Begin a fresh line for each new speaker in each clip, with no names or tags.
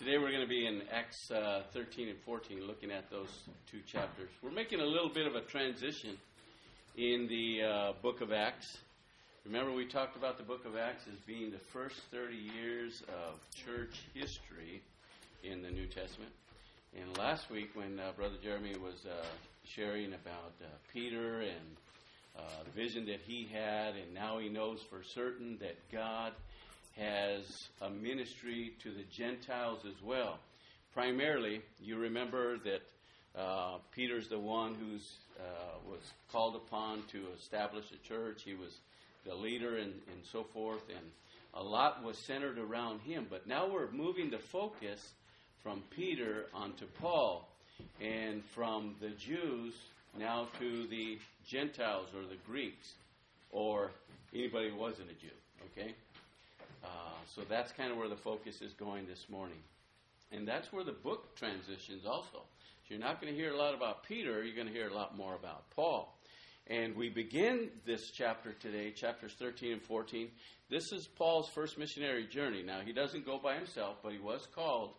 Today we're going to be in Acts uh, 13 and 14, looking at those two chapters. We're making a little bit of a transition in the uh, book of Acts. Remember, we talked about the book of Acts as being the first 30 years of church history in the New Testament. And last week, when uh, Brother Jeremy was uh, sharing about uh, Peter and uh, the vision that he had, and now he knows for certain that God has a ministry to the Gentiles as well. Primarily, you remember that uh, Peter's the one who uh, was called upon to establish a church. He was the leader and, and so forth, and a lot was centered around him. But now we're moving the focus from Peter onto Paul, and from the Jews now to the Gentiles or the Greeks, or anybody who wasn't a Jew. Okay? Uh, so that's kind of where the focus is going this morning. And that's where the book transitions also. So you're not going to hear a lot about Peter, you're going to hear a lot more about Paul. And we begin this chapter today, chapters 13 and 14. This is Paul's first missionary journey. Now, he doesn't go by himself, but he was called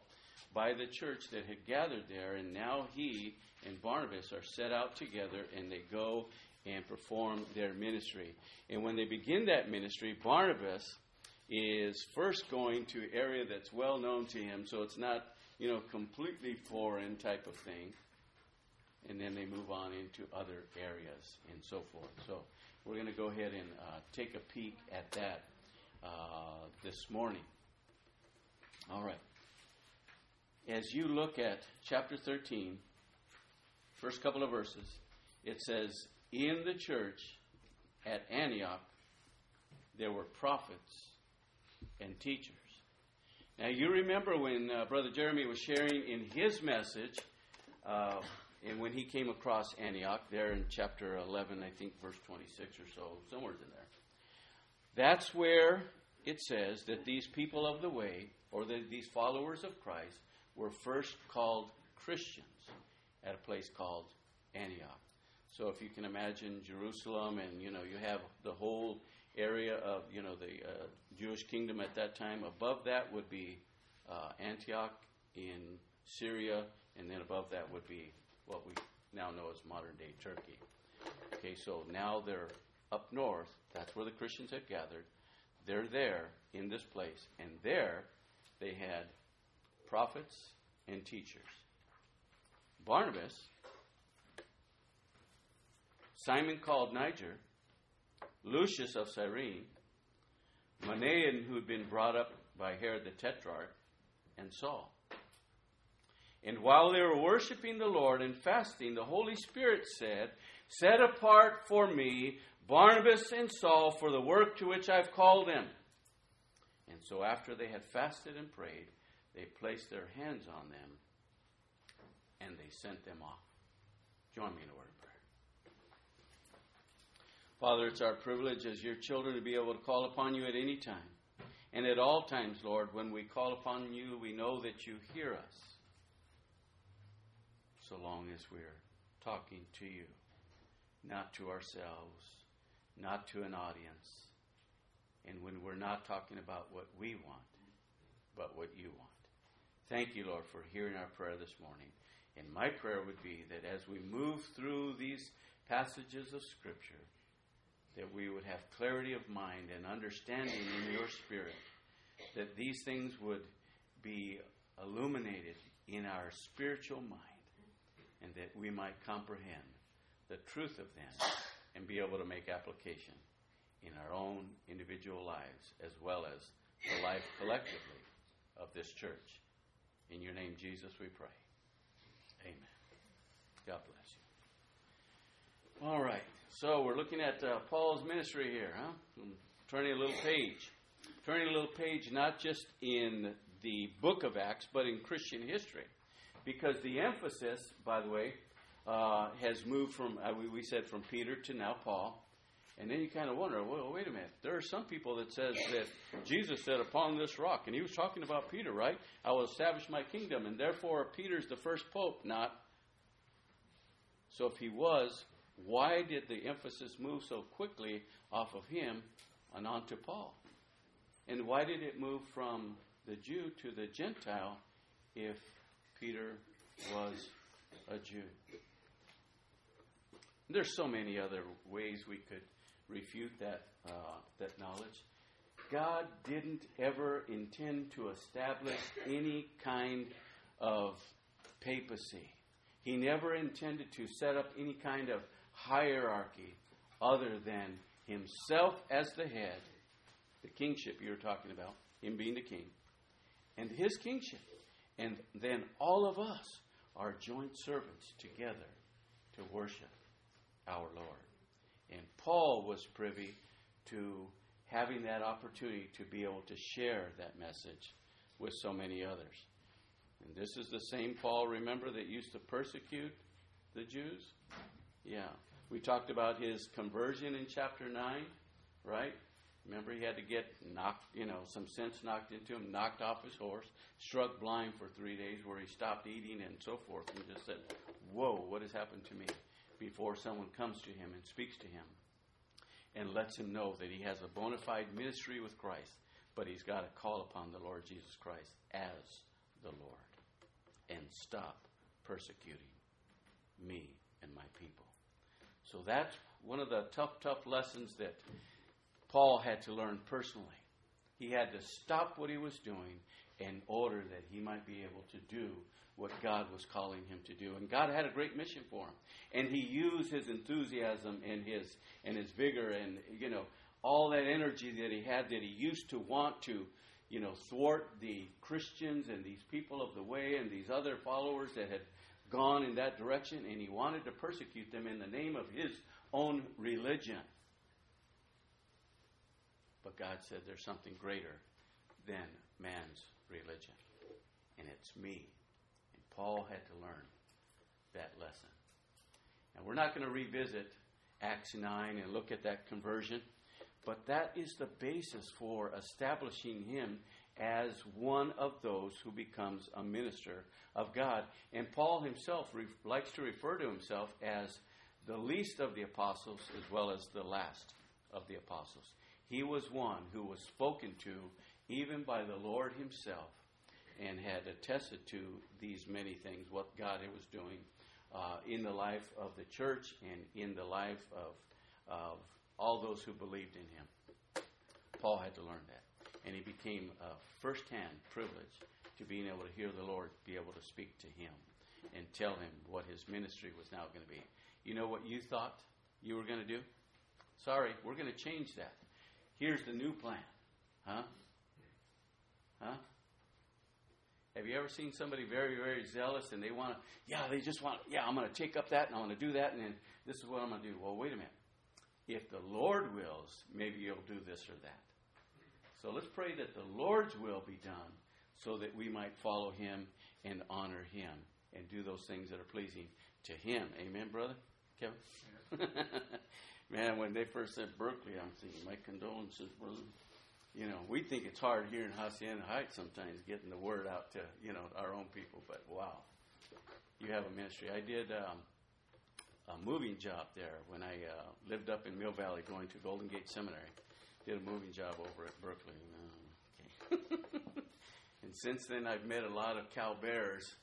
by the church that had gathered there, and now he and Barnabas are set out together and they go and perform their ministry. And when they begin that ministry, Barnabas is first going to area that's well known to him, so it's not you know completely foreign type of thing. And then they move on into other areas and so forth. So we're going to go ahead and uh, take a peek at that uh, this morning. All right. As you look at chapter 13, first couple of verses, it says, In the church at Antioch, there were prophets and teachers. Now, you remember when uh, Brother Jeremy was sharing in his message, uh, and when he came across Antioch, there in chapter 11, I think verse 26 or so, somewhere in there. That's where it says that these people of the way, or the, these followers of Christ, were first called Christians at a place called Antioch. So if you can imagine Jerusalem, and you know you have the whole area of you know the uh, Jewish kingdom at that time. Above that would be uh, Antioch in Syria, and then above that would be what we now know as modern day Turkey. Okay, so now they're up north. That's where the Christians had gathered. They're there in this place, and there they had prophets and teachers. Barnabas, Simon called Niger, Lucius of Cyrene, Manaen, who had been brought up by Herod the Tetrarch, and Saul. And while they were worshiping the Lord and fasting, the Holy Spirit said, Set apart for me Barnabas and Saul for the work to which I've called them. And so after they had fasted and prayed, they placed their hands on them and they sent them off. Join me in a word. Father, it's our privilege as your children to be able to call upon you at any time. And at all times, Lord, when we call upon you, we know that you hear us. So long as we're talking to you, not to ourselves, not to an audience. And when we're not talking about what we want, but what you want. Thank you, Lord, for hearing our prayer this morning. And my prayer would be that as we move through these passages of Scripture, that we would have clarity of mind and understanding in your spirit, that these things would be illuminated in our spiritual mind, and that we might comprehend the truth of them and be able to make application in our own individual lives as well as the life collectively of this church. In your name, Jesus, we pray. Amen. God bless you. All right. So we're looking at uh, Paul's ministry here, huh? Turning a little page. Turning a little page not just in the book of Acts, but in Christian history. Because the emphasis, by the way, uh, has moved from, uh, we, we said from Peter to now Paul. And then you kind of wonder, well, wait a minute. There are some people that says that Jesus said, upon this rock, and he was talking about Peter, right? I will establish my kingdom, and therefore Peter's the first pope, not. So if he was, why did the emphasis move so quickly off of him and onto Paul? And why did it move from the Jew to the Gentile if Peter was a Jew? There's so many other ways we could refute that, uh, that knowledge. God didn't ever intend to establish any kind of papacy. He never intended to set up any kind of hierarchy other than himself as the head, the kingship you were talking about, him being the king, and his kingship. And then all of us are joint servants together to worship our Lord. And Paul was privy to having that opportunity to be able to share that message with so many others. And this is the same Paul, remember, that used to persecute the Jews? Yeah. We talked about his conversion in chapter 9, right? Remember, he had to get knocked, you know, some sense knocked into him, knocked off his horse, struck blind for three days, where he stopped eating and so forth, and just said, Whoa, what has happened to me? Before someone comes to him and speaks to him and lets him know that he has a bona fide ministry with Christ, but he's got to call upon the Lord Jesus Christ as the Lord and stop persecuting me and my people. So that's one of the tough, tough lessons that Paul had to learn personally. He had to stop what he was doing in order that he might be able to do what God was calling him to do. And God had a great mission for him. And he used his enthusiasm and his and his vigor and you know all that energy that he had that he used to want to you know thwart the Christians and these people of the way and these other followers that had gone in that direction and he wanted to persecute them in the name of his own religion. But God said there's something greater than man's religion, and it's me. And Paul had to learn that lesson. And we're not going to revisit Acts 9 and look at that conversion, but that is the basis for establishing him as one of those who becomes a minister of God. And Paul himself re- likes to refer to himself as the least of the apostles as well as the last of the apostles. He was one who was spoken to even by the Lord himself and had attested to these many things, what God was doing uh, in the life of the church and in the life of, of all those who believed in him. Paul had to learn that. And he became a firsthand privilege to being able to hear the Lord be able to speak to him and tell him what his ministry was now going to be. You know what you thought you were going to do? Sorry, we're going to change that. Here's the new plan. Huh? Huh? Have you ever seen somebody very, very zealous and they want to, yeah, they just want, yeah, I'm going to take up that and I'm going to do that and then this is what I'm going to do. Well, wait a minute. If the Lord wills, maybe you'll do this or that. So let's pray that the Lord's will be done so that we might follow him and honor him and do those things that are pleasing to him. Amen, brother? Kevin? Man, when they first said Berkeley, I'm thinking, my condolences, brother you know, we think it's hard here in Hacienda Heights sometimes getting the word out to, you know, our own people, but wow, you have a ministry. I did um, a moving job there when I uh, lived up in Mill Valley going to Golden Gate Seminary. Did a moving job over at Berkeley. Um, okay. and since then, I've met a lot of Cal Bears,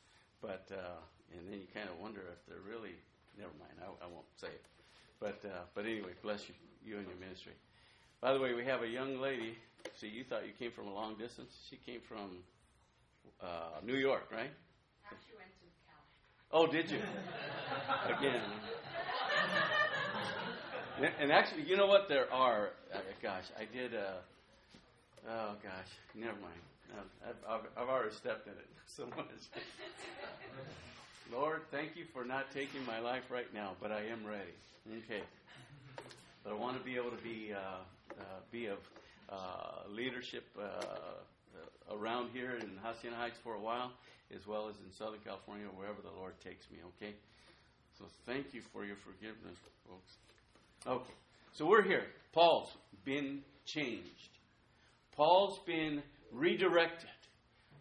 but, uh, and then you kind of wonder if they're really, never mind, I, I won't say it. But, uh, but anyway, bless you, you and your ministry. By the way, we have a young lady See, you thought you came from a long distance. She came from uh, New York, right?
Actually went to Cal.
Oh, did you? Again. and actually, you know what? There are. Uh, gosh, I did. Uh, oh gosh, never mind. I've, I've, I've already stepped in it so much. Lord, thank you for not taking my life right now, but I am ready. Okay. But I want to be able to be uh, uh, be of uh, leadership uh, uh, around here in Hacienda Heights for a while, as well as in Southern California, wherever the Lord takes me, okay? So thank you for your forgiveness, folks. Okay, so we're here. Paul's been changed, Paul's been redirected.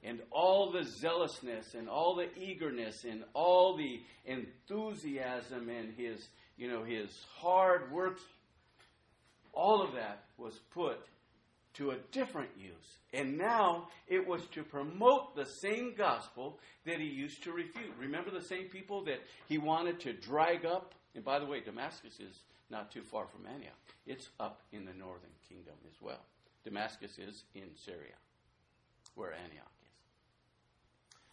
And all the zealousness and all the eagerness and all the enthusiasm and his, you know, his hard working, all of that was put to a different use. And now it was to promote the same gospel that he used to refute. Remember the same people that he wanted to drag up? And by the way, Damascus is not too far from Antioch, it's up in the northern kingdom as well. Damascus is in Syria, where Antioch is.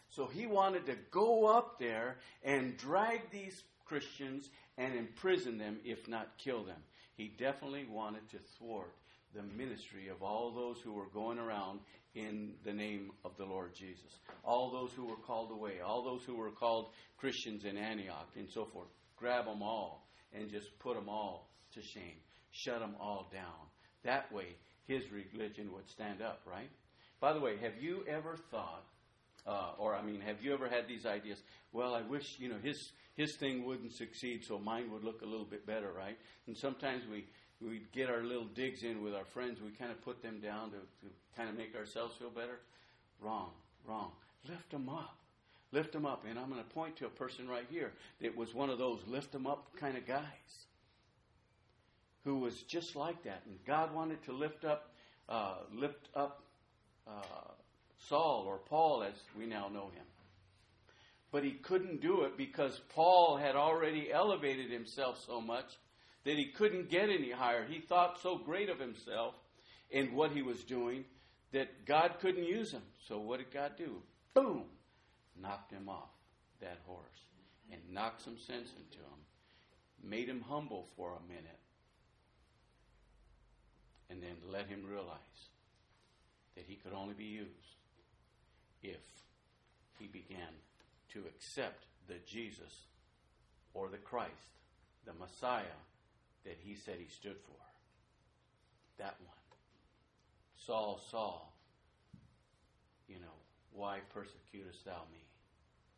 So he wanted to go up there and drag these Christians and imprison them, if not kill them. He definitely wanted to thwart the ministry of all those who were going around in the name of the Lord Jesus. All those who were called away, all those who were called Christians in Antioch, and so forth. Grab them all and just put them all to shame. Shut them all down. That way, his religion would stand up, right? By the way, have you ever thought, uh, or I mean, have you ever had these ideas? Well, I wish you know his his thing wouldn't succeed, so mine would look a little bit better, right? And sometimes we we get our little digs in with our friends. We kind of put them down to, to kind of make ourselves feel better. Wrong, wrong. Lift them up. Lift them up. And I'm going to point to a person right here that was one of those lift them up kind of guys who was just like that. And God wanted to lift up, uh, lift up uh, Saul or Paul as we now know him. But he couldn't do it because Paul had already elevated himself so much that he couldn't get any higher. He thought so great of himself and what he was doing that God couldn't use him. So what did God do? Boom! Knocked him off that horse and knocked some sense into him. Made him humble for a minute. And then let him realize that he could only be used if he began to accept the Jesus or the Christ, the Messiah that he said he stood for. That one. Saul, Saul, you know, why persecutest thou me?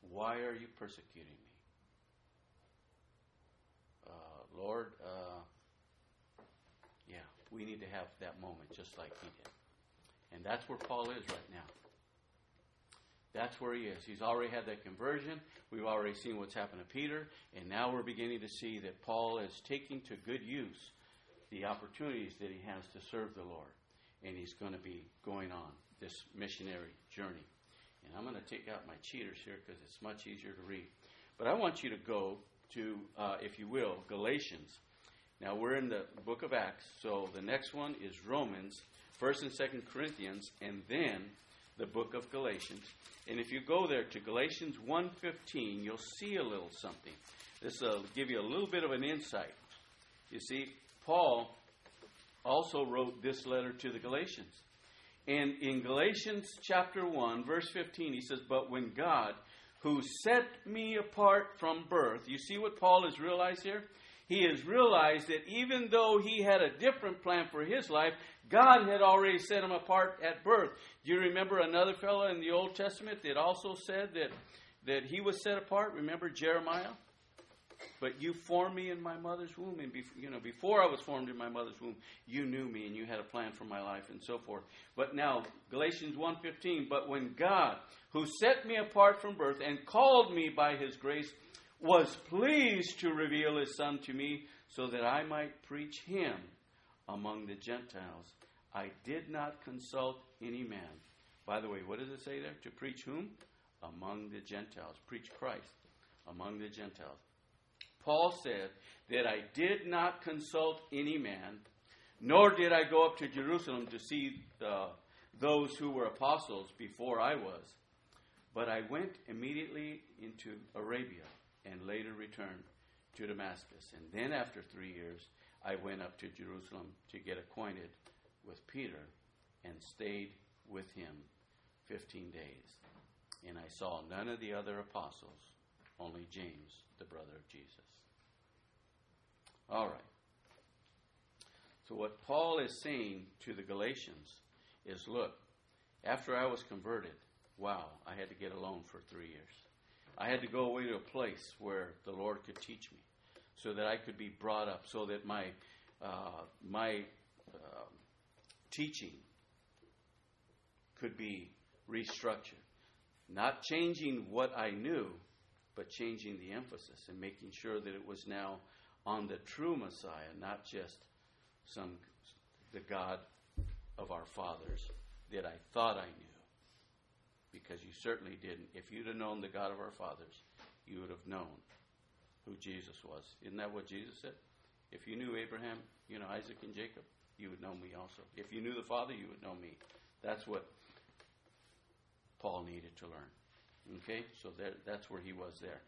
Why are you persecuting me? Uh, Lord, uh, yeah, we need to have that moment just like he did. And that's where Paul is right now. That's where he is. He's already had that conversion. We've already seen what's happened to Peter. And now we're beginning to see that Paul is taking to good use the opportunities that he has to serve the Lord. And he's going to be going on this missionary journey. And I'm going to take out my cheaters here because it's much easier to read. But I want you to go to, uh, if you will, Galatians. Now we're in the book of Acts, so the next one is Romans, 1st and 2nd Corinthians, and then the book of Galatians. And if you go there to Galatians 1:15, you'll see a little something. This will give you a little bit of an insight. You see, Paul also wrote this letter to the Galatians. And in Galatians chapter 1, verse 15, he says, But when God, who set me apart from birth, you see what Paul has realized here? He has realized that even though he had a different plan for his life, God had already set him apart at birth. Do you remember another fellow in the Old Testament that also said that, that he was set apart? Remember Jeremiah? But you formed me in my mother's womb, and before, you know before I was formed in my mother's womb, you knew me and you had a plan for my life, and so forth. But now Galatians 1:15. But when God, who set me apart from birth and called me by His grace, was pleased to reveal His Son to me, so that I might preach Him among the Gentiles, I did not consult any man. By the way, what does it say there? To preach whom? Among the Gentiles. Preach Christ among the Gentiles. Paul said that I did not consult any man, nor did I go up to Jerusalem to see the, those who were apostles before I was, but I went immediately into Arabia and later returned to Damascus. And then, after three years, I went up to Jerusalem to get acquainted with Peter and stayed with him 15 days. And I saw none of the other apostles, only James, the brother of Jesus. All right. So, what Paul is saying to the Galatians is look, after I was converted, wow, I had to get alone for three years. I had to go away to a place where the Lord could teach me so that I could be brought up, so that my uh, my uh, teaching could be restructured. Not changing what I knew, but changing the emphasis and making sure that it was now on the true Messiah, not just some the God of our fathers that I thought I knew. Because you certainly didn't. If you'd have known the God of our fathers, you would have known who Jesus was. Isn't that what Jesus said? If you knew Abraham, you know, Isaac and Jacob, you would know me also. If you knew the Father, you would know me. That's what Paul needed to learn. Okay? So there, that's where he was there.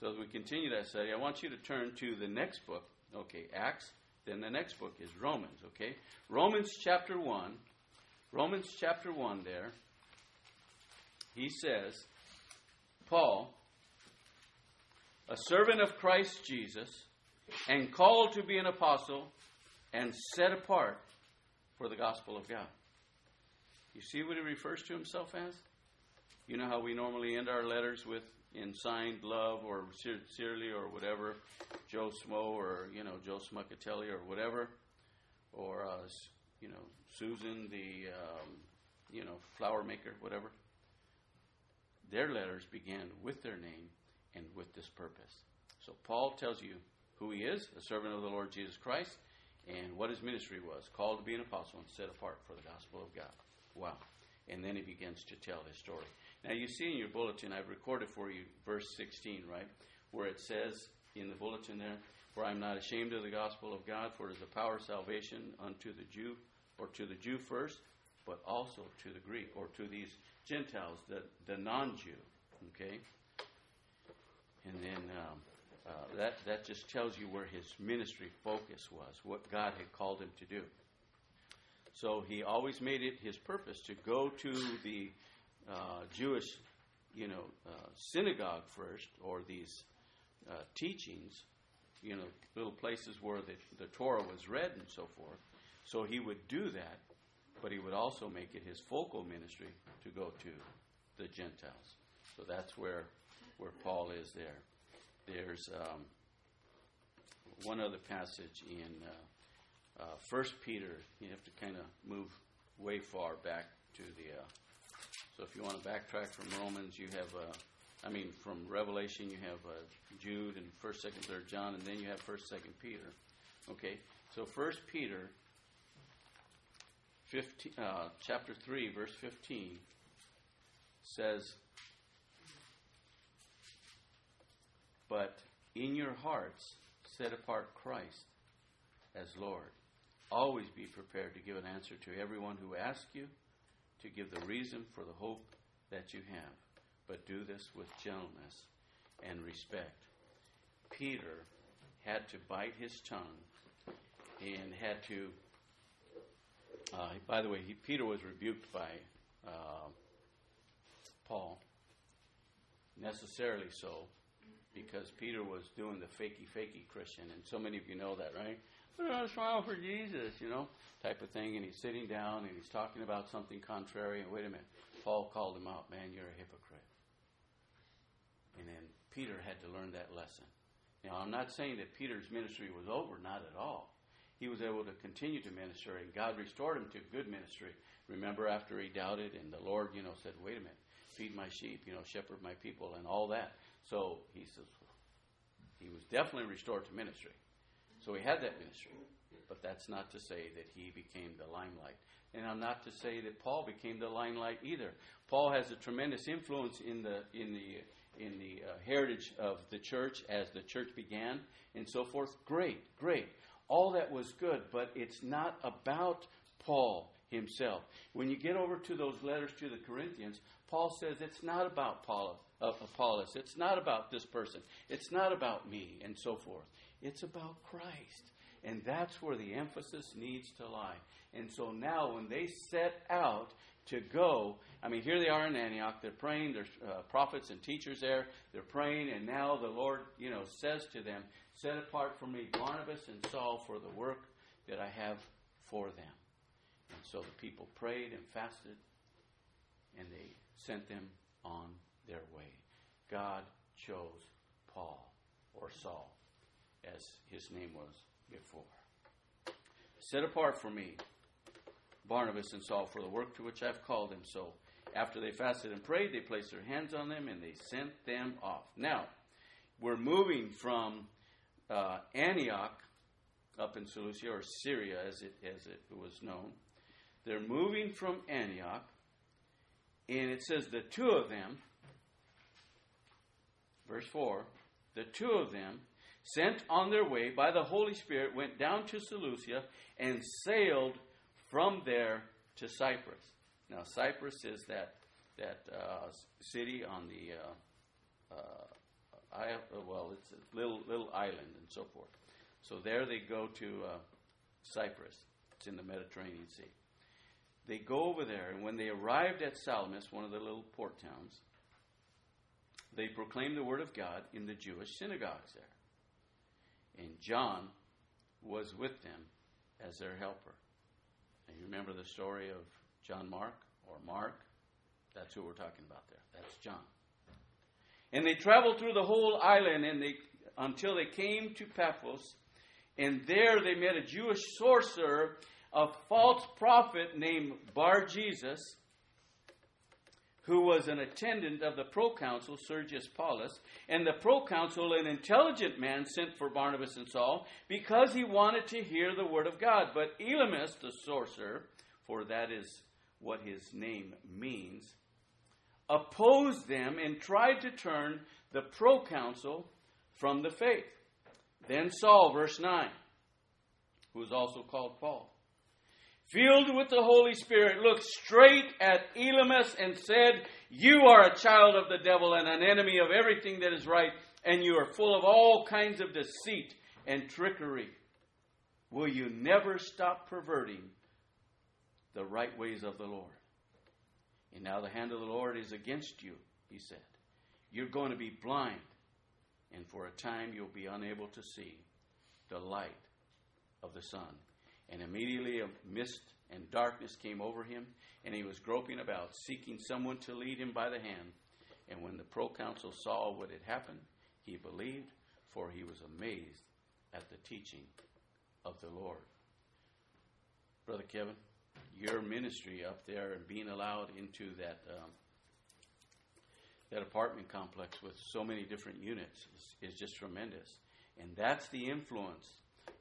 So as we continue that study, I want you to turn to the next book. Okay, Acts. Then the next book is Romans. Okay? Romans chapter 1. Romans chapter 1 there. He says, Paul, a servant of Christ Jesus, and called to be an apostle, and set apart for the gospel of God. You see what he refers to himself as? You know how we normally end our letters with in signed love or sincerely or whatever, Joe Smo or you know Joe Smuckatelli or whatever, or uh, you know Susan the um, you know flower maker, whatever. Their letters began with their name and with this purpose. So Paul tells you who he is, a servant of the Lord Jesus Christ, and what his ministry was, called to be an apostle and set apart for the gospel of God. Wow. And then he begins to tell his story. Now, you see in your bulletin, I've recorded for you verse 16, right? Where it says in the bulletin there, For I am not ashamed of the gospel of God, for it is the power of salvation unto the Jew, or to the Jew first, but also to the Greek, or to these Gentiles, the, the non Jew. Okay? And then um, uh, that, that just tells you where his ministry focus was, what God had called him to do. So he always made it his purpose to go to the uh, Jewish, you know, uh, synagogue first, or these uh, teachings, you know, little places where the, the Torah was read and so forth. So he would do that, but he would also make it his focal ministry to go to the Gentiles. So that's where where Paul is there. There's um, one other passage in uh, uh, First Peter. You have to kind of move way far back to the. Uh, so if you want to backtrack from Romans, you have. Uh, I mean, from Revelation, you have uh, Jude and First, Second, Third John, and then you have First, Second Peter. Okay, so First Peter, 15, uh, chapter three, verse fifteen, says, "But in your hearts set apart Christ as Lord. Always be prepared to give an answer to everyone who asks you, to give the reason for the hope that you have, but do this with gentleness and respect. Peter had to bite his tongue and had to. Uh, by the way, he, Peter was rebuked by uh, Paul, necessarily so, because Peter was doing the fakey fakey Christian, and so many of you know that, right? Oh, smile for Jesus, you know, type of thing. And he's sitting down and he's talking about something contrary. And wait a minute, Paul called him out, man, you're a hypocrite. And then Peter had to learn that lesson. Now, I'm not saying that Peter's ministry was over, not at all. He was able to continue to minister, and God restored him to good ministry. Remember, after he doubted, and the Lord, you know, said, "Wait a minute, feed my sheep, you know, shepherd my people, and all that." So he says, he was definitely restored to ministry. So he had that ministry. But that's not to say that he became the limelight. And I'm not to say that Paul became the limelight either. Paul has a tremendous influence in the in the in the uh, heritage of the church as the church began and so forth. Great, great. All that was good, but it's not about Paul himself. When you get over to those letters to the Corinthians, Paul says it's not about Paul, uh, Apollos. It's not about this person. It's not about me, and so forth. It's about Christ. And that's where the emphasis needs to lie. And so now, when they set out to go, I mean, here they are in Antioch. They're praying. There's uh, prophets and teachers there. They're praying, and now the Lord, you know, says to them, "Set apart for me Barnabas and Saul for the work that I have for them." And so the people prayed and fasted, and they sent them on their way. God chose Paul or Saul, as his name was before. Set apart for me Barnabas and Saul for the work to which I've called them. So after they fasted and prayed, they placed their hands on them and they sent them off. Now, we're moving from uh, Antioch up in Seleucia, or Syria as it, as it was known. they're moving from Antioch, and it says the two of them, verse 4, the two of them, sent on their way by the Holy Spirit, went down to Seleucia and sailed from there to Cyprus. Now, Cyprus is that that uh, city on the uh, uh, I, well, it's a little little island and so forth. So there they go to uh, Cyprus. It's in the Mediterranean Sea. They go over there, and when they arrived at Salamis, one of the little port towns, they proclaimed the word of God in the Jewish synagogues there. And John was with them as their helper. And you remember the story of John Mark or Mark? That's who we're talking about there. That's John. And they traveled through the whole island and they until they came to Paphos, and there they met a Jewish sorcerer, a false prophet named Bar Jesus, who was an attendant of the proconsul Sergius Paulus, and the proconsul, an intelligent man, sent for Barnabas and Saul because he wanted to hear the word of God. But Elymas, the sorcerer, for that is what his name means, opposed them and tried to turn the proconsul from the faith. Then Saul, verse 9, who is also called Paul, filled with the Holy Spirit, looked straight at Elymas and said, You are a child of the devil and an enemy of everything that is right, and you are full of all kinds of deceit and trickery. Will you never stop perverting the right ways of the Lord? And now the hand of the Lord is against you, he said. You're going to be blind, and for a time you'll be unable to see the light of the sun. And immediately a mist and darkness came over him, and he was groping about, seeking someone to lead him by the hand. And when the proconsul saw what had happened, he believed, for he was amazed at the teaching of the Lord. Brother Kevin, your ministry up there and being allowed into that um, that apartment complex with so many different units is, is just tremendous. And that's the influence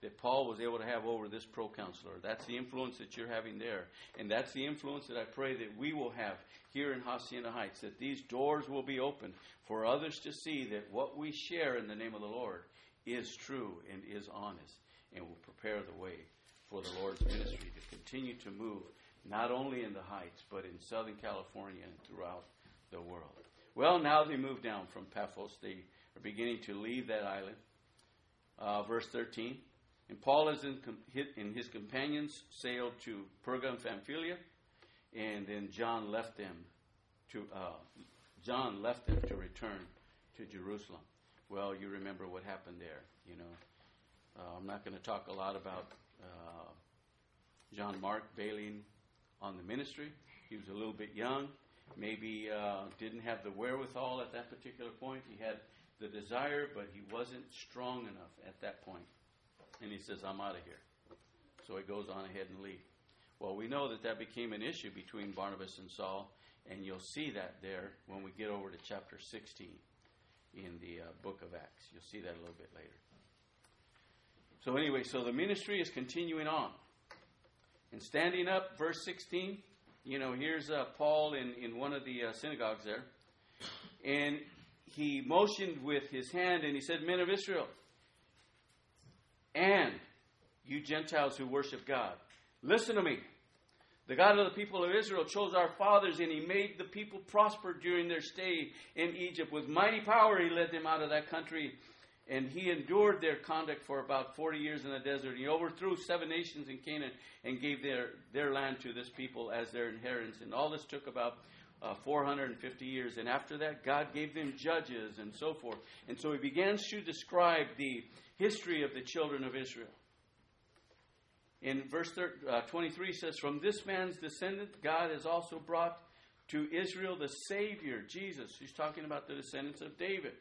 that Paul was able to have over this proconsular. That's the influence that you're having there. And that's the influence that I pray that we will have here in Hacienda Heights, that these doors will be open for others to see that what we share in the name of the Lord is true and is honest and will prepare the way for the Lord's ministry to continue to move not only in the Heights, but in Southern California and throughout the world. Well, now they move down from Paphos. They are beginning to leave that island. Uh, verse 13. And Paul and his companions sailed to Perga and Pamphylia, and then John left them to uh, John left them to return to Jerusalem. Well, you remember what happened there. You know, uh, I'm not going to talk a lot about uh, John Mark bailing on the ministry. He was a little bit young, maybe uh, didn't have the wherewithal at that particular point. He had the desire, but he wasn't strong enough at that point. And he says, I'm out of here. So he goes on ahead and leaves. Well, we know that that became an issue between Barnabas and Saul, and you'll see that there when we get over to chapter 16 in the uh, book of Acts. You'll see that a little bit later. So, anyway, so the ministry is continuing on. And standing up, verse 16, you know, here's uh, Paul in, in one of the uh, synagogues there. And he motioned with his hand and he said, Men of Israel, and you Gentiles who worship God, listen to me. The God of the people of Israel chose our fathers, and He made the people prosper during their stay in Egypt. With mighty power, He led them out of that country and he endured their conduct for about 40 years in the desert. He overthrew seven nations in Canaan and gave their, their land to this people as their inheritance. And all this took about uh, 450 years. And after that, God gave them judges and so forth. And so he begins to describe the history of the children of Israel. In verse 30, uh, 23 says, From this man's descendant, God has also brought to Israel the Savior, Jesus. He's talking about the descendants of David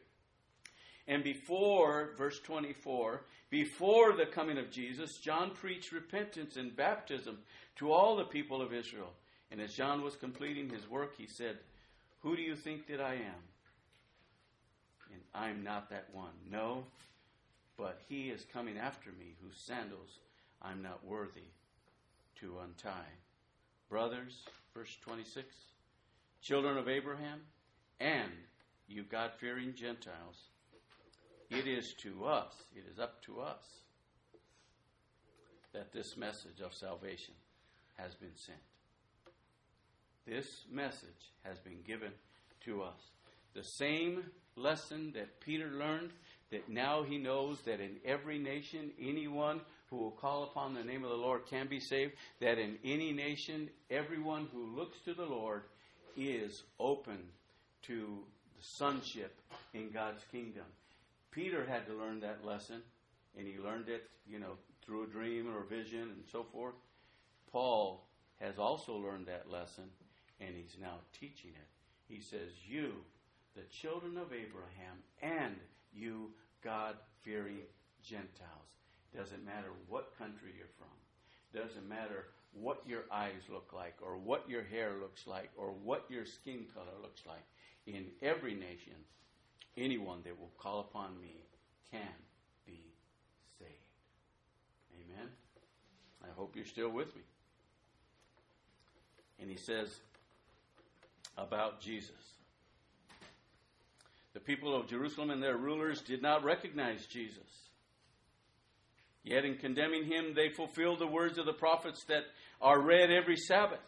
and before, verse 24, before the coming of Jesus, John preached repentance and baptism to all the people of Israel. And as John was completing his work, he said, Who do you think that I am? And I'm not that one. No, but he is coming after me, whose sandals I'm not worthy to untie. brothers, verse 26, children of Abraham, and you God fearing Gentiles, it is to us, it is up to us that this message of salvation has been sent. This message has been given to us. The same lesson that Peter learned, that now he knows that in every nation, anyone who will call upon the name of the Lord can be saved, that in any nation, everyone who looks to the Lord is open to the sonship in God's kingdom. Peter had to learn that lesson, and he learned it, you know, through a dream or a vision and so forth. Paul has also learned that lesson, and he's now teaching it. He says, You, the children of Abraham, and you, God fearing Gentiles. Doesn't matter what country you're from. Doesn't matter what your eyes look like, or what your hair looks like, or what your skin color looks like. In every nation, anyone that will call upon me can be saved. Amen. I hope you're still with me. And he says about Jesus. The people of Jerusalem and their rulers did not recognize Jesus. Yet in condemning him, they fulfilled the words of the prophets that are read every Sabbath.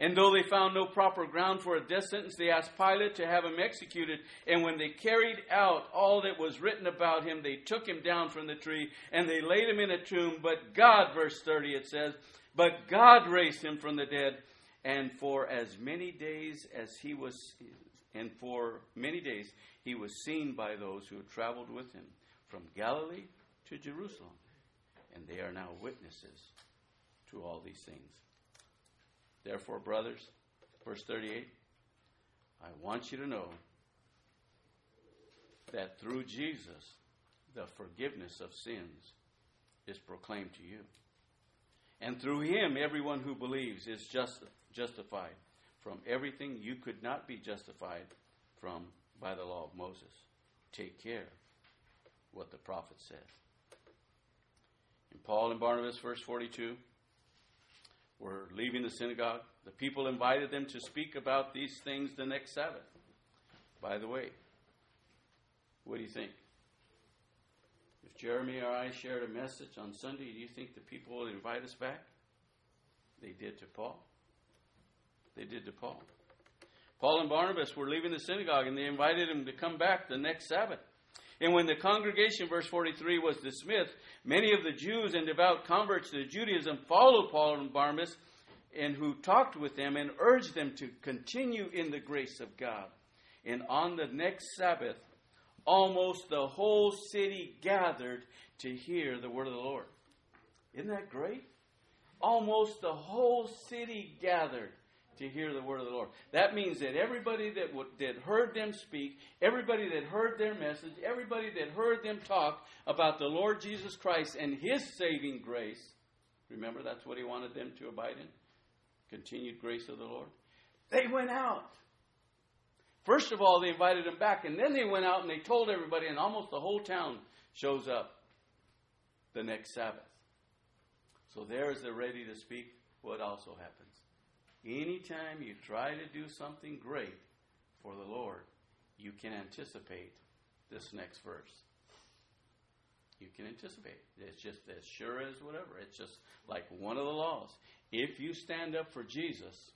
And though they found no proper ground for a death sentence, they asked Pilate to have him executed. And when they carried out all that was written about him, they took him down from the tree and they laid him in a tomb. But God, verse 30, it says, but God raised him from the dead. And for as many days as he was, and for many days he was seen by those who had traveled with him from Galilee to Jerusalem. And they are now witnesses to all these things. Therefore, brothers, verse 38, I want you to know that through Jesus, the forgiveness of sins is proclaimed to you. And through him, everyone who believes is just, justified from everything you could not be justified from by the law of Moses. Take care what the prophet said. In Paul and Barnabas, verse 42, were leaving the synagogue. The people invited them to speak about these things the next Sabbath. By the way, what do you think? If Jeremy or I shared a message on Sunday, do you think the people would invite us back? They did to Paul. They did to Paul. Paul and Barnabas were leaving the synagogue and they invited him to come back the next Sabbath. And when the congregation, verse 43, was dismissed, many of the Jews and devout converts to Judaism followed Paul and Barnabas and who talked with them and urged them to continue in the grace of God. And on the next Sabbath, almost the whole city gathered to hear the word of the Lord. Isn't that great? Almost the whole city gathered to hear the word of the Lord. That means that everybody that, w- that heard them speak, everybody that heard their message, everybody that heard them talk about the Lord Jesus Christ and His saving grace, remember that's what He wanted them to abide in? Continued grace of the Lord. They went out. First of all, they invited them back, and then they went out and they told everybody, and almost the whole town shows up the next Sabbath. So there, as they're ready to speak, what also happens? Anytime you try to do something great for the Lord, you can anticipate this next verse. You can anticipate. It's just as sure as whatever. It's just like one of the laws. If you stand up for Jesus,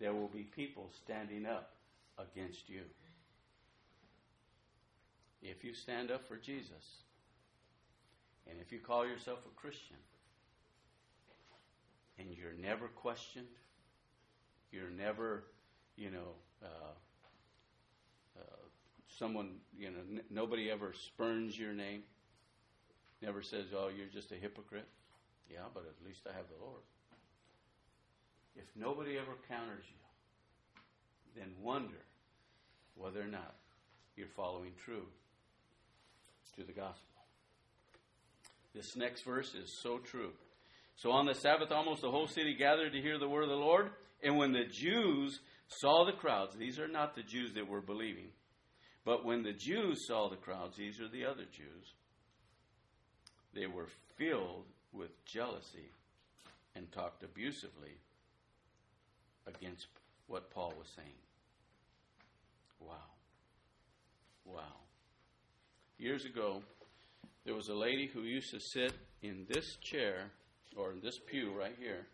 there will be people standing up against you. If you stand up for Jesus, and if you call yourself a Christian, and you're never questioned, you're never, you know, uh, uh, someone, you know, n- nobody ever spurns your name, never says, oh, you're just a hypocrite. Yeah, but at least I have the Lord. If nobody ever counters you, then wonder whether or not you're following true to the gospel. This next verse is so true. So on the Sabbath, almost the whole city gathered to hear the word of the Lord. And when the Jews saw the crowds, these are not the Jews that were believing, but when the Jews saw the crowds, these are the other Jews, they were filled with jealousy and talked abusively against what Paul was saying. Wow. Wow. Years ago, there was a lady who used to sit in this chair, or in this pew right here.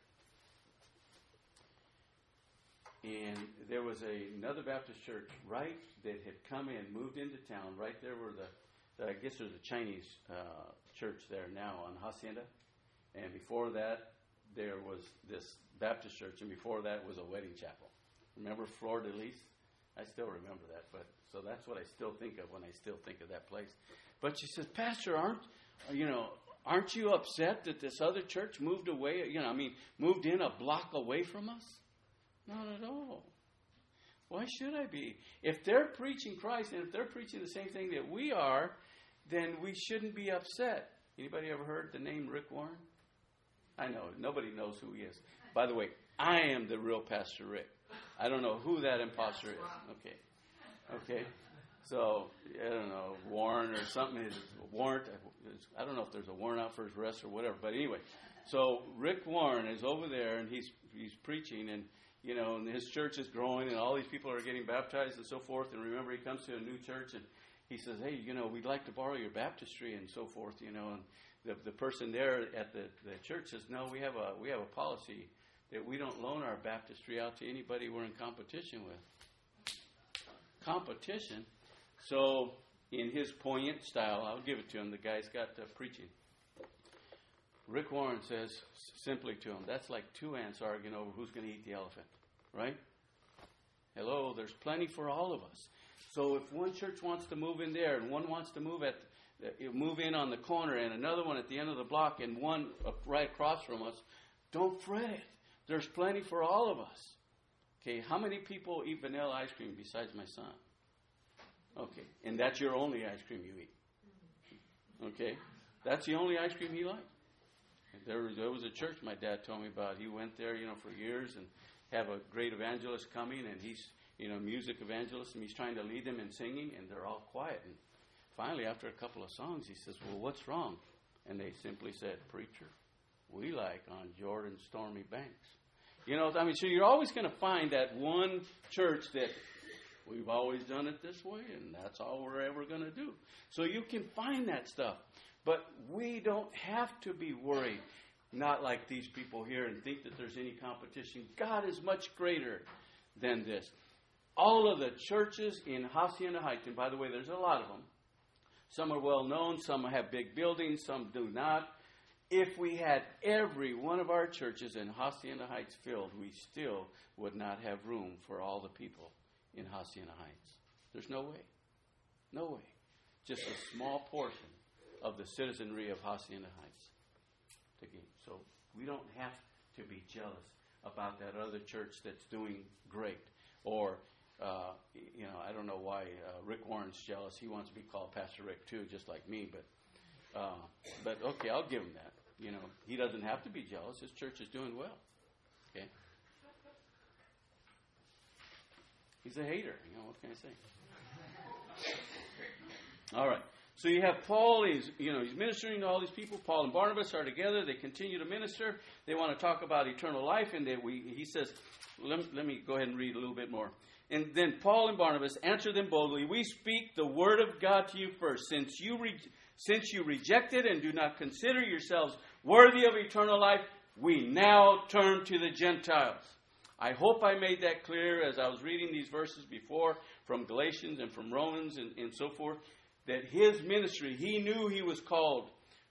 And there was a, another Baptist church right that had come in, moved into town. Right there were the, the I guess there's a Chinese uh, church there now on Hacienda. And before that, there was this Baptist church, and before that was a wedding chapel. Remember Fleur de Lis? I still remember that, but so that's what I still think of when I still think of that place. But she says, Pastor, aren't you know, aren't you upset that this other church moved away? You know, I mean, moved in a block away from us? Not at all. Why should I be? If they're preaching Christ and if they're preaching the same thing that we are, then we shouldn't be upset. Anybody ever heard the name Rick Warren? I know nobody knows who he is. By the way, I am the real Pastor Rick. I don't know who that imposter is. Okay, okay. So I don't know Warren or something. Is warrant? I don't know if there's a warrant out for his arrest or whatever. But anyway, so Rick Warren is over there and he's he's preaching and you know and his church is growing and all these people are getting baptized and so forth. And remember, he comes to a new church and he says, "Hey, you know, we'd like to borrow your baptistry and so forth." You know, and the the person there at the the church says, "No, we have a we have a policy." that we don't loan our baptistry out to anybody we're in competition with. Competition. So, in his poignant style, I'll give it to him. The guy's got uh, preaching. Rick Warren says simply to him, that's like two ants arguing over who's going to eat the elephant, right? Hello, there's plenty for all of us. So if one church wants to move in there and one wants to move at uh, move in on the corner and another one at the end of the block and one right across from us, don't fret. There's plenty for all of us. Okay, how many people eat vanilla ice cream besides my son? Okay, and that's your only ice cream you eat. Okay, that's the only ice cream he liked. There was, there was a church my dad told me about. He went there, you know, for years and have a great evangelist coming, and he's, you know, music evangelist, and he's trying to lead them in singing, and they're all quiet. And finally, after a couple of songs, he says, "Well, what's wrong?" And they simply said, "Preacher." we like on Jordan's stormy banks. You know, I mean, so you're always going to find that one church that we've always done it this way, and that's all we're ever going to do. So you can find that stuff. But we don't have to be worried, not like these people here, and think that there's any competition. God is much greater than this. All of the churches in Hacienda Heights, and by the way, there's a lot of them. Some are well known, some have big buildings, some do not if we had every one of our churches in Hacienda Heights filled, we still would not have room for all the people in Hacienda Heights. There's no way. No way. Just a small portion of the citizenry of Hacienda Heights. So we don't have to be jealous about that other church that's doing great. Or, uh, you know, I don't know why uh, Rick Warren's jealous. He wants to be called Pastor Rick too, just like me. But, uh, but okay, I'll give him that. You know, he doesn't have to be jealous. His church is doing well. Okay? He's a hater. You know, what can I say? All right. So you have Paul, he's you know, he's ministering to all these people. Paul and Barnabas are together, they continue to minister. They want to talk about eternal life, and they, we, he says, let me, let me go ahead and read a little bit more. And then Paul and Barnabas answer them boldly, We speak the word of God to you first, since you re- since you rejected and do not consider yourselves worthy of eternal life, we now turn to the Gentiles. I hope I made that clear as I was reading these verses before from Galatians and from Romans and, and so forth, that his ministry, he knew he was called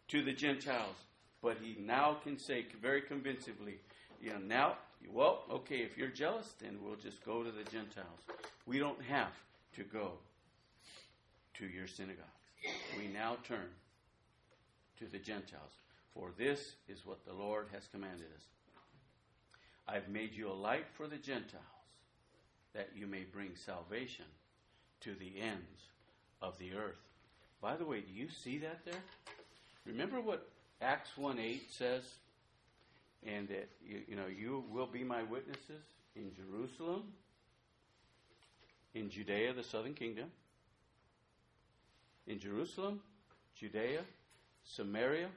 to the Gentiles, but he now can say very convincingly, you know, now, well, okay, if you're jealous, then we'll just go to the Gentiles. We don't have to go to your synagogue we now turn to the Gentiles. For this is what the Lord has commanded us. I've made you a light for the Gentiles, that you may bring salvation to the ends of the earth. By the way, do you see that there? Remember what Acts 1 8 says? And that you, you know, you will be my witnesses in Jerusalem, in Judea, the southern kingdom, in Jerusalem, Judea, Samaria,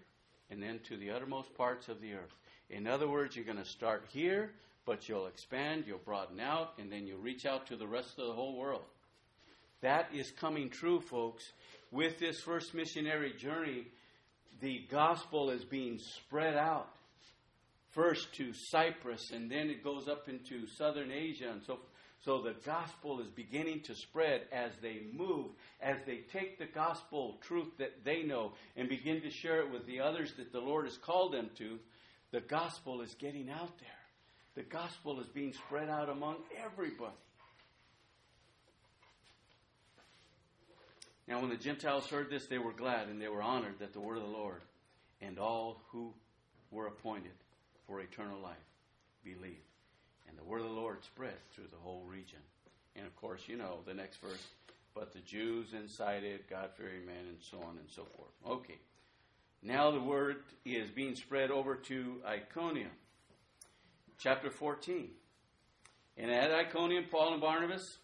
and then to the uttermost parts of the earth. In other words, you're going to start here, but you'll expand, you'll broaden out, and then you'll reach out to the rest of the whole world. That is coming true, folks. With this first missionary journey, the gospel is being spread out. First to Cyprus, and then it goes up into southern Asia, and so so the gospel is beginning to spread as they move, as they take the gospel truth that they know and begin to share it with the others that the Lord has called them to. The gospel is getting out there. The gospel is being spread out among everybody. Now, when the Gentiles heard this, they were glad and they were honored that the word of the Lord and all who were appointed for eternal life believed. And the word of the Lord spread through the whole region. And of course, you know the next verse. But the Jews incited God fearing men and so on and so forth. Okay. Now the word is being spread over to Iconium. Chapter 14. And at Iconium, Paul and Barnabas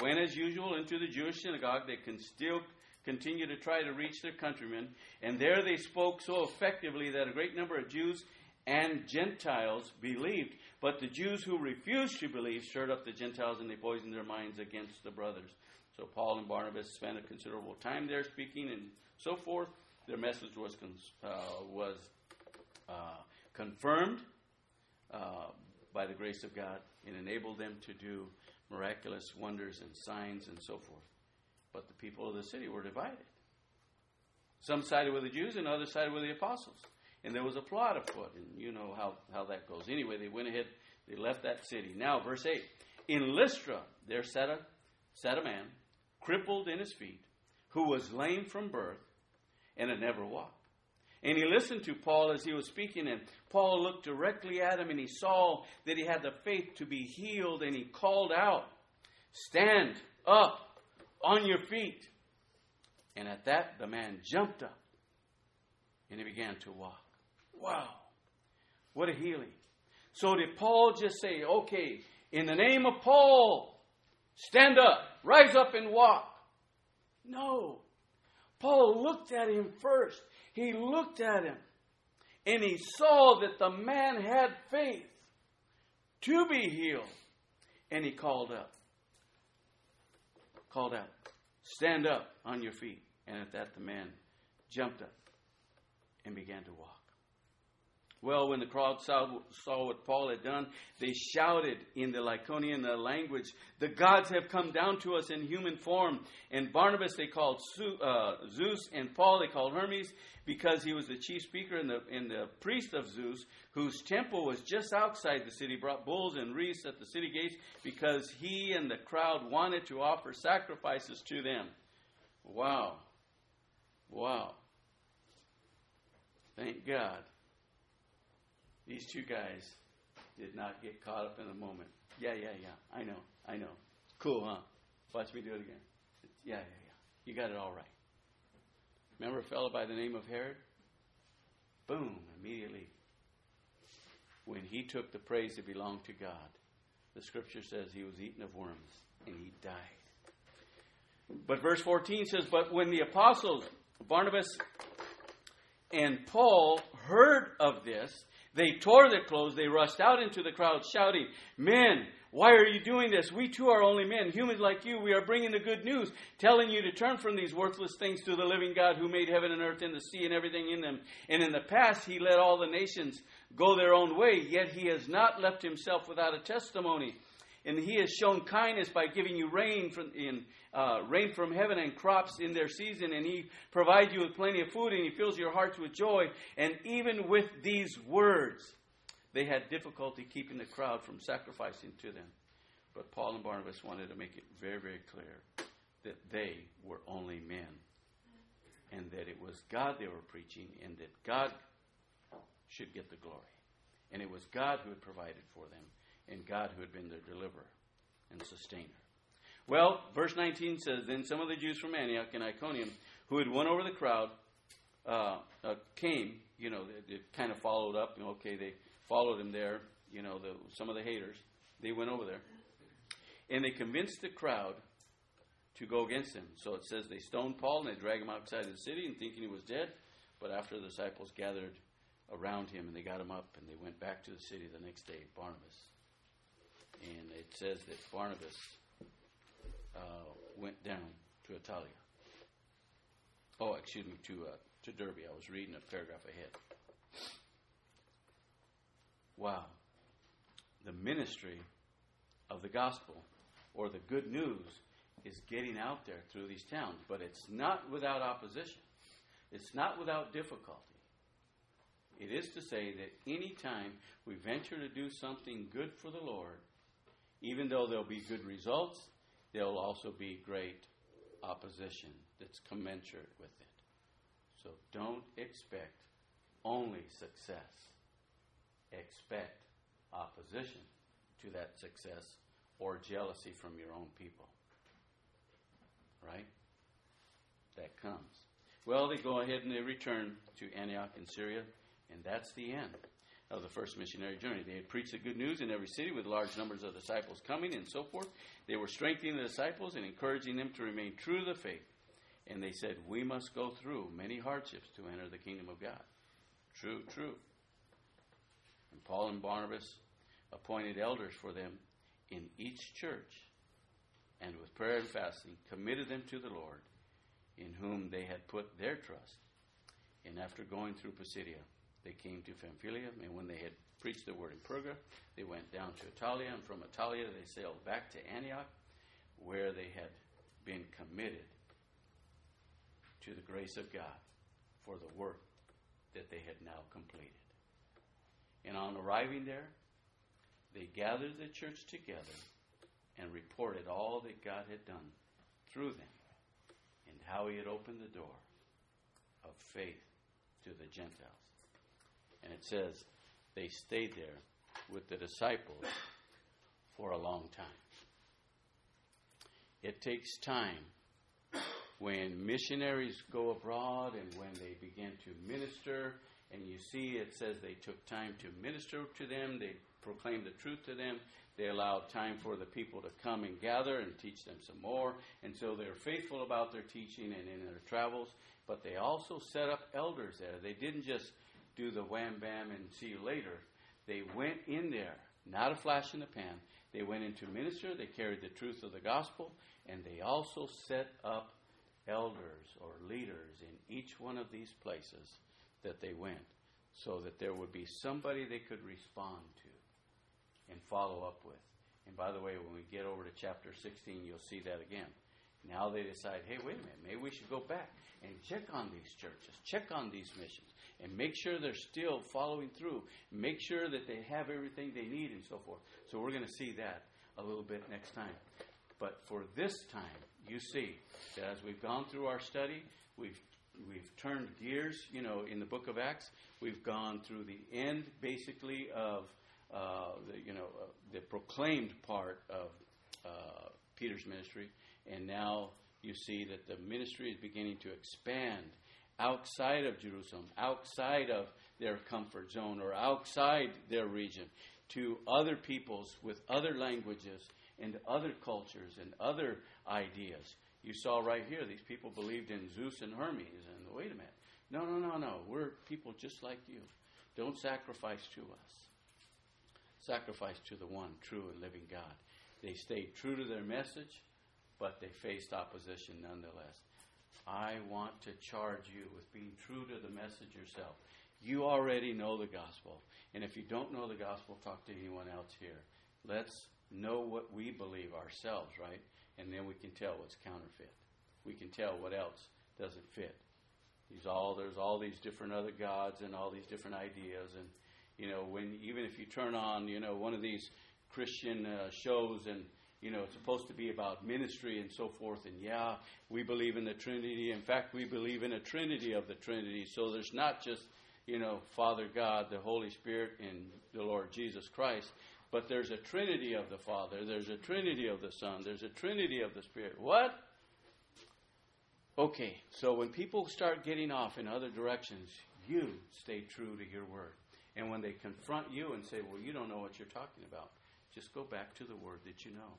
went as usual into the Jewish synagogue. They can still continue to try to reach their countrymen. And there they spoke so effectively that a great number of Jews and Gentiles believed. But the Jews who refused to believe stirred up the Gentiles and they poisoned their minds against the brothers. So Paul and Barnabas spent a considerable time there speaking and so forth. Their message was uh, was uh, confirmed uh, by the grace of God and enabled them to do miraculous wonders and signs and so forth. But the people of the city were divided. Some sided with the Jews and others sided with the apostles and there was a plot afoot, and you know how, how that goes. Anyway, they went ahead, they left that city. Now, verse 8 In Lystra, there sat a, sat a man, crippled in his feet, who was lame from birth and had never walked. And he listened to Paul as he was speaking, and Paul looked directly at him, and he saw that he had the faith to be healed, and he called out, Stand up on your feet. And at that, the man jumped up and he began to walk. Wow. What a healing. So did Paul just say, okay, in the name of Paul, stand up, rise up and walk? No. Paul looked at him first. He looked at him and he saw that the man had faith to be healed. And he called up. Called out, Stand up on your feet. And at that, the man jumped up and began to walk. Well, when the crowd saw, saw what Paul had done, they shouted in the Lycaonian language, The gods have come down to us in human form. And Barnabas they called uh, Zeus, and Paul they called Hermes, because he was the chief speaker and the, and the priest of Zeus, whose temple was just outside the city, brought bulls and wreaths at the city gates, because he and the crowd wanted to offer sacrifices to them. Wow. Wow. Thank God these two guys did not get caught up in the moment. Yeah, yeah, yeah. I know. I know. Cool, huh? Watch me do it again. Yeah, yeah, yeah. You got it all right. Remember a fellow by the name of Herod? Boom, immediately. When he took the praise that belonged to God, the scripture says he was eaten of worms and he died. But verse 14 says, But when the apostles, Barnabas and Paul, heard of this, they tore their clothes. They rushed out into the crowd, shouting, Men, why are you doing this? We too are only men, humans like you. We are bringing the good news, telling you to turn from these worthless things to the living God who made heaven and earth and the sea and everything in them. And in the past, he let all the nations go their own way, yet he has not left himself without a testimony. And he has shown kindness by giving you rain from, in, uh, rain from heaven and crops in their season, and He provides you with plenty of food, and He fills your hearts with joy. And even with these words, they had difficulty keeping the crowd from sacrificing to them. But Paul and Barnabas wanted to make it very, very clear that they were only men, and that it was God they were preaching, and that God should get the glory. And it was God who had provided for them, and God who had been their deliverer and sustainer. Well, verse 19 says Then some of the Jews from Antioch and Iconium who had won over the crowd uh, uh, came, you know, it, kind of followed up. okay, they followed him there, you know, the, some of the haters. They went over there. And they convinced the crowd to go against him. So it says they stoned Paul and they dragged him outside the city and thinking he was dead. But after the disciples gathered around him, and they got him up, and they went back to the city the next day, Barnabas. And it says that Barnabas uh, went down to Attalia. Oh, excuse me, to, uh, to Derbe. I was reading a paragraph ahead. Wow. The ministry of the gospel or the good news is getting out there through these towns, but it's not without opposition. It's not without difficulty. It is to say that any time we venture to do something good for the Lord, even though there'll be good results, there'll also be great opposition that's commensurate with it. So don't expect only success. Expect opposition to that success or jealousy from your own people. Right? That comes. Well, they go ahead and they return to Antioch in Syria, and that's the end of the first missionary journey. They had preached the good news in every city with large numbers of disciples coming and so forth. They were strengthening the disciples and encouraging them to remain true to the faith. And they said, We must go through many hardships to enter the kingdom of God. True, true. And Paul and Barnabas appointed elders for them in each church, and with prayer and fasting committed them to the Lord, in whom they had put their trust. And after going through Pisidia, they came to Pamphylia, and when they had preached the word in Perga, they went down to Attalia, and from Attalia they sailed back to Antioch, where they had been committed to the grace of God for the work that they had now completed. And on arriving there, they gathered the church together and reported all that God had done through them and how He had opened the door of faith to the Gentiles. And it says they stayed there with the disciples for a long time. It takes time when missionaries go abroad and when they begin to minister, and you see it says they took time to minister to them, they proclaimed the truth to them, they allowed time for the people to come and gather and teach them some more, and so they're faithful about their teaching and in their travels, but they also set up elders there. They didn't just do the wham bam and see you later. They went in there, not a flash in the pan. They went into minister, they carried the truth of the gospel, and they also set up elders or leaders in each one of these places that they went so that there would be somebody they could respond to and follow up with. And by the way, when we get over to chapter 16, you'll see that again. Now they decide, hey, wait a minute, maybe we should go back and check on these churches, check on these missions, and make sure they're still following through, make sure that they have everything they need, and so forth. So we're going to see that a little bit next time. But for this time, you see that as we've gone through our study, we've we've turned gears. You know, in the Book of Acts, we've gone through the end, basically, of uh, the you know uh, the proclaimed part of uh, Peter's ministry, and now you see that the ministry is beginning to expand outside of Jerusalem, outside of their comfort zone, or outside their region, to other peoples with other languages and other cultures and other ideas. You saw right here, these people believed in Zeus and Hermes. And wait a minute. No, no, no, no. We're people just like you. Don't sacrifice to us. Sacrifice to the one true and living God. They stayed true to their message, but they faced opposition nonetheless. I want to charge you with being true to the message yourself. You already know the gospel. And if you don't know the gospel, talk to anyone else here. Let's know what we believe ourselves, right? And then we can tell what's counterfeit. We can tell what else doesn't fit. These all there's all these different other gods and all these different ideas, and you know when even if you turn on you know one of these Christian uh, shows and you know it's supposed to be about ministry and so forth, and yeah, we believe in the Trinity. In fact, we believe in a Trinity of the Trinity. So there's not just you know Father God, the Holy Spirit, and the Lord Jesus Christ. But there's a trinity of the Father, there's a trinity of the Son, there's a trinity of the Spirit. What? Okay, so when people start getting off in other directions, you stay true to your word. And when they confront you and say, well, you don't know what you're talking about, just go back to the word that you know.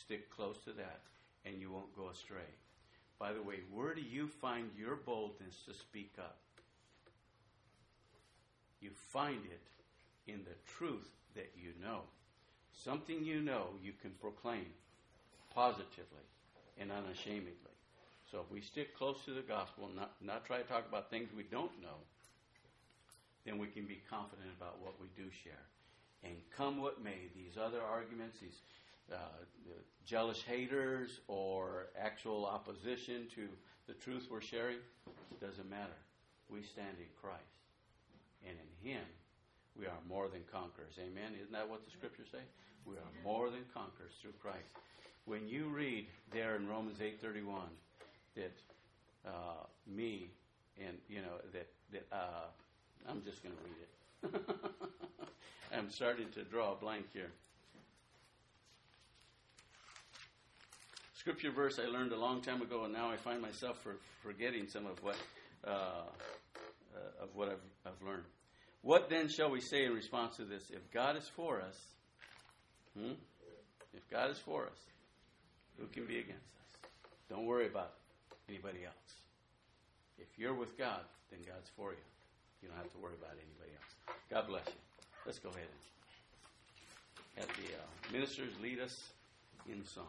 Stick close to that, and you won't go astray. By the way, where do you find your boldness to speak up? You find it in the truth that you know. Something you know you can proclaim positively and unashamedly. So if we stick close to the gospel, not, not try to talk about things we don't know, then we can be confident about what we do share. And come what may, these other arguments, these uh, jealous haters or actual opposition to the truth we're sharing. It doesn't matter. We stand in Christ. And in Him, we are more than conquerors. Amen? Isn't that what the scriptures say? We are more than conquerors through Christ. When you read there in Romans 8.31 that uh, me and, you know, that, that uh, I'm just going to read it. I'm starting to draw a blank here. Scripture verse I learned a long time ago, and now I find myself for forgetting some of what uh, uh, of what I've, I've learned. What then shall we say in response to this? If God is for us, hmm? if God is for us, who can be against us? Don't worry about anybody else. If you're with God, then God's for you. You don't have to worry about anybody else. God bless you. Let's go ahead and have the uh, ministers lead us in song.